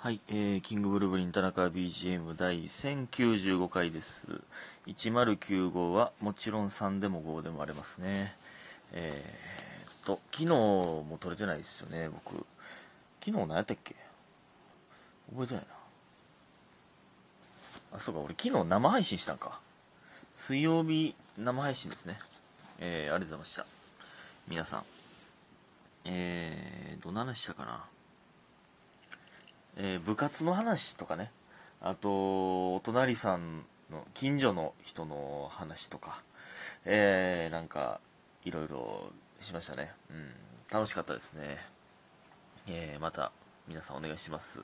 はい、えー、キングブルブリン田中 BGM 第1095回です。1095はもちろん3でも5でもありますね。えーっと、昨日も撮れてないですよね、僕。昨日何やったっけ？覚えてないな。あ、そうか、俺昨日生配信したんか。水曜日生配信ですね。えー、ありがとうございました。皆さん。えー、どんな話したかな？えー部活の話とかね。あとお隣さんの近所の人の話とか。えーなんかいろいろしましたね。うん。楽しかったですね。えーまた皆さんお願いします。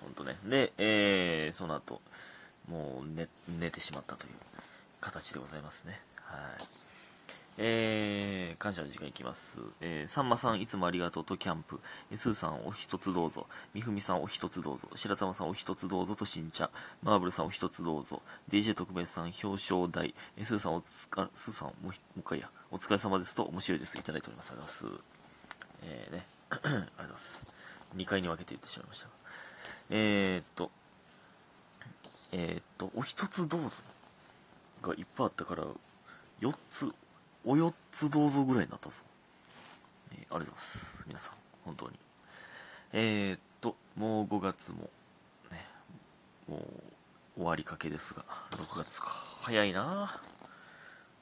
本当ね。で、えーその後もう寝寝てしまったという形でございますね。はい。えー、感謝の時間いきます。えー、さんまさんいつもありがとうとキャンプ。えーすーさんお一つどうぞ。みふみさんお一つどうぞ。白玉さんお一つどうぞと新茶。マーブルさんお一つどうぞ。DJ 特別さん表彰台。えー、すーさんおつか、すーさんもうもう一回や。お疲れ様ですと面白いです。いただいております。ありがとうございます。えーね。ありがとうございます。2回に分けて言ってしまいました。えーっと、えーっと、お一つどうぞがいっぱいあったから、4つ、お4つどうぞぐらいになったぞ。えーありがとうございます。皆さん、本当に。えー、っと、もう5月も、ね、もう終わりかけですが、6月か。早いな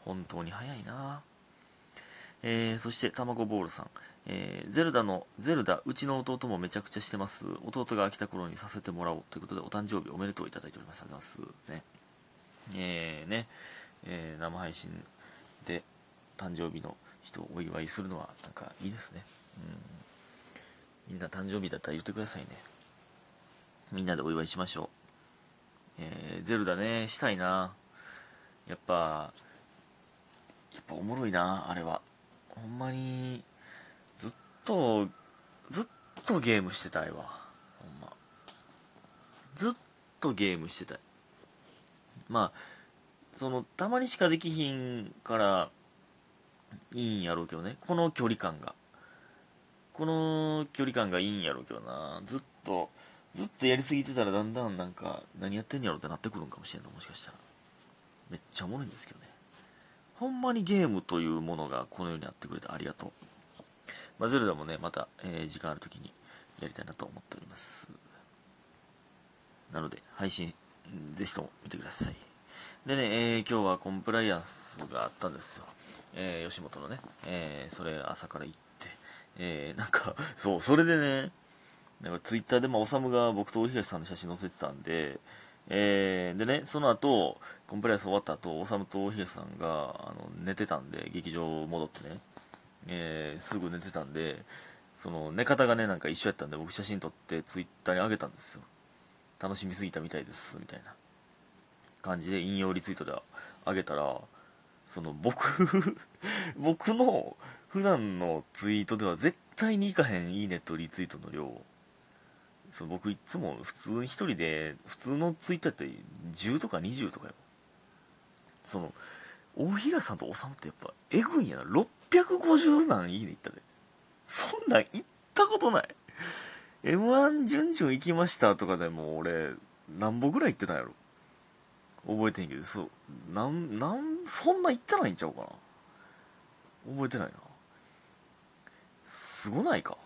本当に早いなえー、そして、たまごボールさん。えーゼルダの、ゼルダ、うちの弟もめちゃくちゃしてます。弟が飽きた頃にさせてもらおうということで、お誕生日おめでとういただいております。ありがとうございます。ね。えー、ね、えー生配信で誕生日の人をお祝いするのはなんかいいですね。うん。みんな誕生日だったら言ってくださいね。みんなでお祝いしましょう。えーゼルダね、したいな。やっぱ、やっぱおもろいな、あれは。ほんまに、ずっと、ずっとゲームしてたいわ。ほんま。ずっとゲームしてたい。まあ、その、たまにしかできひんから、いいんやろうけどね。この距離感が。この距離感がいいんやろうけどな。ずっと、ずっとやりすぎてたらだんだんなんか、何やってんやろうってなってくるんかもしれんの、もしかしたら。めっちゃおもろいんですけどね。ほんまにゲームというものがこの世にあってくれてありがとう。まあ、ゼルダもね、また、えー時間ある時にやりたいなと思っております。なので、配信、ぜひとも見てください。でね、えー今日はコンプライアンスがあったんですよ。えー吉本のね、えーそれ朝から行って、えーなんか、そう、それでね、なんかツイッターでも、おさむが僕と大東さんの写真載せてたんで、えーでね、その後、コンプライアンス終わった後、おさむと大東さんが、あの、寝てたんで、劇場戻ってね、えーすぐ寝てたんで、その、寝方がね、なんか一緒やったんで、僕写真撮ってツイッターに上げたんですよ。楽しみすぎたみたいです、みたいな感じで引用リツイートで上げたら、その、僕、僕の普段のツイートでは絶対にいかへんいいねとリツイートの量、そう僕いつも普通に一人で、普通のツイートやったら10とか20とかよ。その、大東さんとおさむってやっぱ、えぐいんやな。650何いいねいったで。そんなん行ったことない。M1 準々行きましたとかでも俺、何本ぐらい行ってたんやろ。覚えてんけど、そう、なん、なん、そんな行ってないんちゃうかな。覚えてないな。すごないか。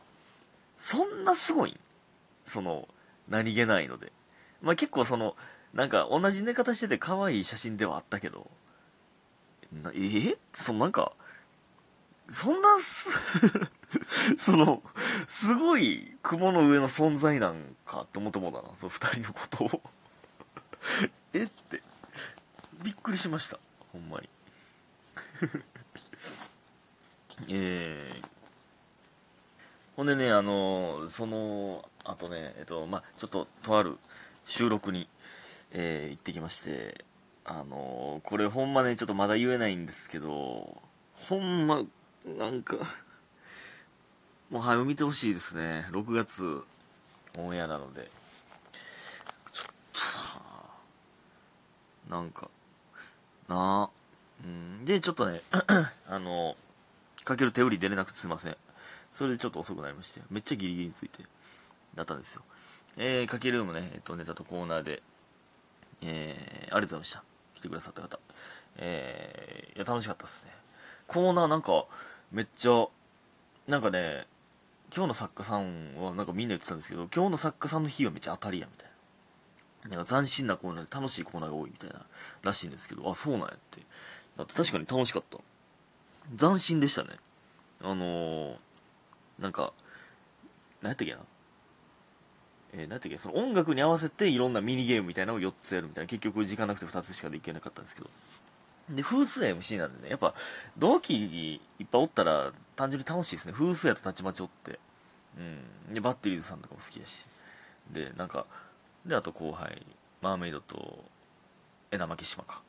そんなすごいんその、何気ないので。まあ、結構その、なんか同じ寝方してて可愛い写真ではあったけど、なえ？ーそのなんか、そんなす、その、すごい雲の上の存在なんかって思ってもうたな、その二人のことを。え？って、びっくりしました。ほんまに。えー、ほんでね、あのその、あとね、えっと、まあ、ちょっと、とある収録に、えー行ってきまして、あのこれほんまね、ちょっとまだ言えないんですけど、ほんま、なんか、もう早く見てほしいですね。6月、オンエアなので。ちょっとなんか、なあ、うん、で、ちょっとね、あの、かける手売り出れなくてすいません。それでちょっと遅くなりまして、めっちゃギリギリについて、だったんですよ。えー、かけるもね、えっと、ネタとコーナーで、えー、ありがとうございました。来てくださった方。えー、いや、楽しかったですね。コーナーなんか、めっちゃ、なんかね、今日の作家さんはなんかみんな言ってたんですけど、今日の作家さんの日はめっちゃ当たりや、みたいな。なんか斬新なコーナーで楽しいコーナーが多いみたいな、らしいんですけど、あ、そうなんやって。だって確かに楽しかった。斬新でしたね。あのー、なんか、何やったっけなえー、何やったっけその音楽に合わせていろんなミニゲームみたいなのを4つやるみたいな。結局時間なくて2つしかできなかったんですけど。で、風数 MC なんでね、やっぱ、同期にいっぱいおったら単純に楽しいですね。風数やとたちまちおって。うん。で、バッテリーズさんとかも好きやし。で、なんか、で、あと後輩、マーメイドと、枝巻島か。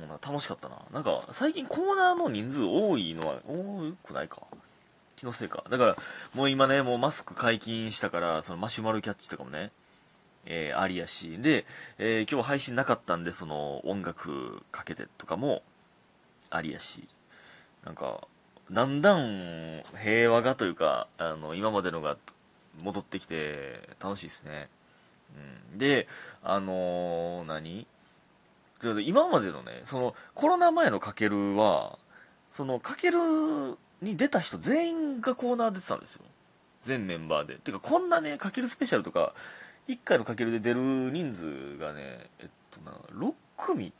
うん、楽しかったな。なんか、最近コーナーの人数多いのは多くないか？気のせいか。だから、もう今ね、もうマスク解禁したから、そのマシュマロキャッチとかもね、えー、ありやし。で、えー、今日配信なかったんで、その音楽かけてとかもありやし。なんか、だんだん平和がというか、あの、今までのが戻ってきて楽しいですね。うん、で、あのー、何？今までのね、そのコロナ前のかけるは、そのかけるに出た人全員がコーナー出てたんですよ。全メンバーで。てか、こんなね、かけるスペシャルとか、1回のかけるで出る人数がね、えっとな、6組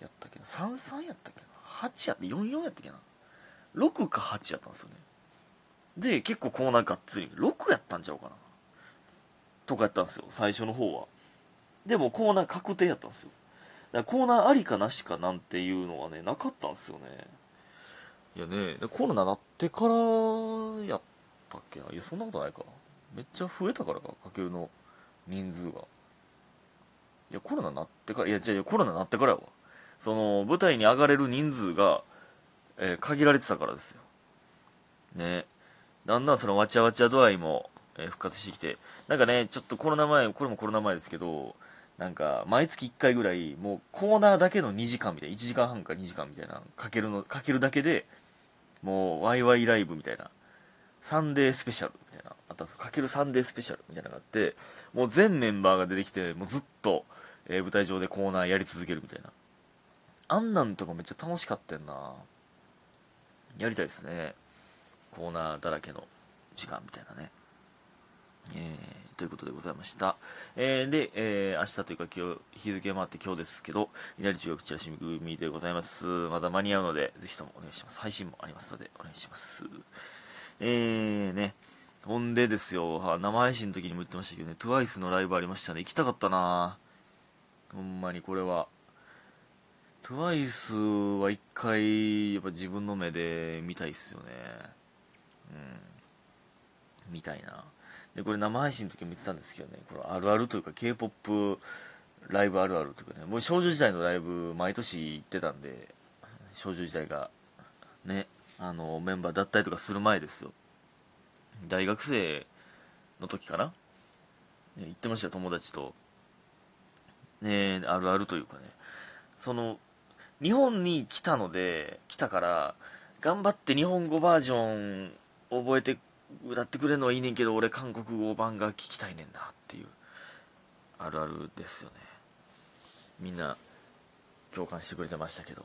やったっけな、33やったっけな、8やった、44やったっけな、6か8やったんですよね。で、結構コーナーがっつり、6やったんちゃうかな？とかやったんですよ、最初の方は。でもコーナー確定やったんですよ。だからコーナーありかなしかなんていうのはね、なかったんですよね。いやね、コロナなってからやったっけないや、そんなことないか。めっちゃ増えたからか、かけるの人数が。いや、コロナなってから、いや、違う、コロナなってからやわ。その、舞台に上がれる人数が、えー、限られてたからですよ。ね。だんだんそのわちゃわちゃ度合いも、えー、復活してきて、なんかね、ちょっとコロナ前、これもコロナ前ですけど、なんか、毎月1回ぐらい、もうコーナーだけの2時間みたいな、1時間半か2時間みたいな、かけるの、かけるだけで、もうワイワイライブみたいなサンデースペシャルみたいなあったんですかけるサンデースペシャルみたいなのがあってもう全メンバーが出てきてもうずっと、えー、舞台上でコーナーやり続けるみたいな。あんなんとかめっちゃ楽しかったんな。やりたいですね。コーナーだらけの時間みたいなね。えー、ということでございました。えー、で、えー、明日というか今日、日付回って今日ですけど、稲荷中学チラシ組でございます。まだ間に合うので、ぜひともお願いします。配信もありますので、お願いします。えー、ね。ほんでですよ、生配信の時にも言ってましたけどね、TWICE のライブありましたね。行きたかったなほんまにこれは。TWICE は一回、やっぱ自分の目で見たいっすよね。うん。見たいな。で、これ生配信の時も言ってたんですけどね、このあるあるというか K-POP ライブあるあるというかね、もう少女時代のライブ毎年行ってたんで、少女時代が、ね、あの、メンバー脱退とかする前ですよ。大学生の時かな？行ってました、友達と。ねあるあるというかね。その、日本に来たので、来たから、頑張って日本語バージョン覚えて歌ってくれるのはいいねんけど俺韓国語版が聞きたいねんなっていうあるあるですよね。みんな共感してくれてましたけど。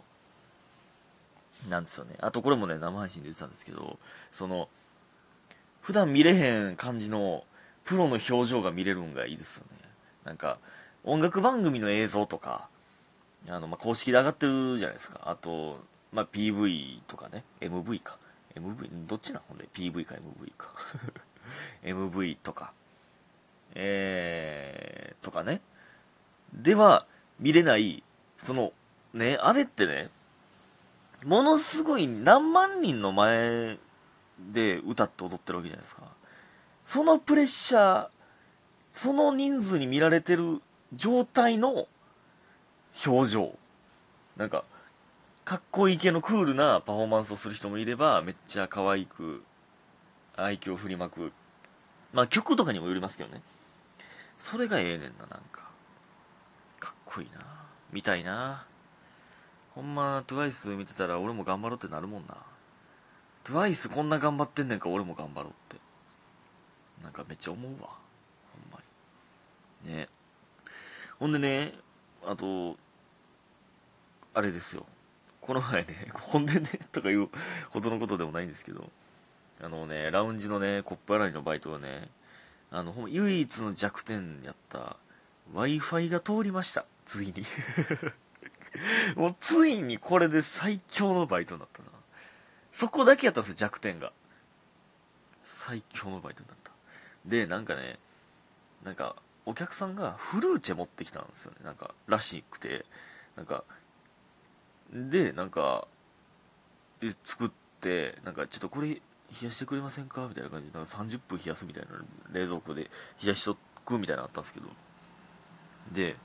なんですよね。あとこれもね生配信で言ってたんですけどその普段見れへん感じのプロの表情が見れるんがいいですよね。なんか音楽番組の映像とかあの、まあ、公式で上がってるじゃないですか。あと、まあ、PV とかね MV か。MV、どっちなほんで ?PV か MV か。MV とか、えー、とかね。では、見れない、その、ね、あれってね、ものすごい何万人の前で歌って踊ってるわけじゃないですか。そのプレッシャー、その人数に見られてる状態の表情。なんか、かっこいい系のクールなパフォーマンスをする人もいれば、めっちゃ可愛く、愛嬌振りまく。まあ曲とかにもよりますけどね。それがええねんな、なんか。かっこいいな。見たいな。ほんま、TWICE 見てたら俺も頑張ろうってなるもんな。TWICE こんな頑張ってんねんか俺も頑張ろうって。なんかめっちゃ思うわ。ほんまに。ねほんでねあとあれですよこの前ねほんでねとかいうほどのことでもないんですけどあのねラウンジのねコップ洗いのバイトがねあの唯一の弱点やった w i f i が通りました。ついに。もうついにこれで最強のバイトになったな。そこだけやったんですよ弱点が。最強のバイトになった。でなんかねなんかお客さんがフルーチェ持ってきたんですよね。なんからしくて。なんかでなんか作ってなんかちょっとこれ冷やしてくれませんか？みたいな感じでなんか30分冷やすみたいな冷蔵庫で冷やしとくみたいなのあったんですけど。で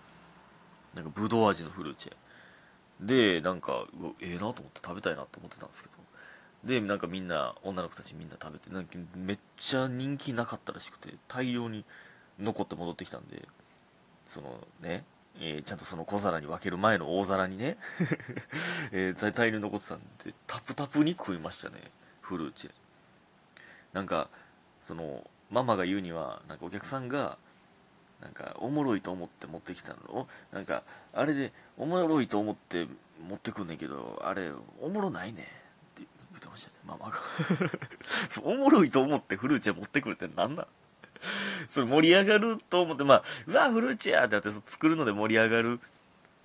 なんかぶどう味のフルーチェ。でなんかええー、なと思って食べたいなと思ってたんですけど。でなんかみんな女の子たちみんな食べてなんかめっちゃ人気なかったらしくて大量に残って戻ってきたんでそのねえー、ちゃんとその小皿に分ける前の大皿にね。え、大量に残ってたんでタプタプに食いましたね。フルーチェ。なんかそのママが言うにはなんかお客さんがなんかおもろいと思って持ってきたの。をなんかあれでおもろいと思って持ってくんねんけどあれおもろないねって言ってましたねママが。おもろいと思ってフルーチェ持ってくるって何なん？それ盛り上がると思って、まあ、うわ、フルーチェやってやって作るので盛り上がる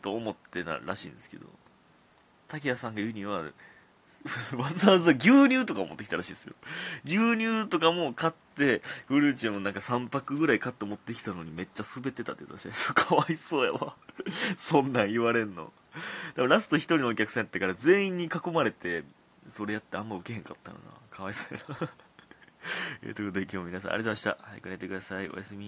と思ってならしいんですけど、竹谷さんが言うには、わざわざ牛乳とか持ってきたらしいですよ。牛乳とかも買って、フルーチェもなんか3パックぐらい買って持ってきたのにめっちゃ滑ってたって言ってましたね。かわいそうやわ。そんなん言われんの。でもラスト1人のお客さんやったから全員に囲まれて、それやってあんま受けへんかったのな。かわいそうやな。えー、ということで今日も皆さんありがとうございました。早く寝てください。おやすみ。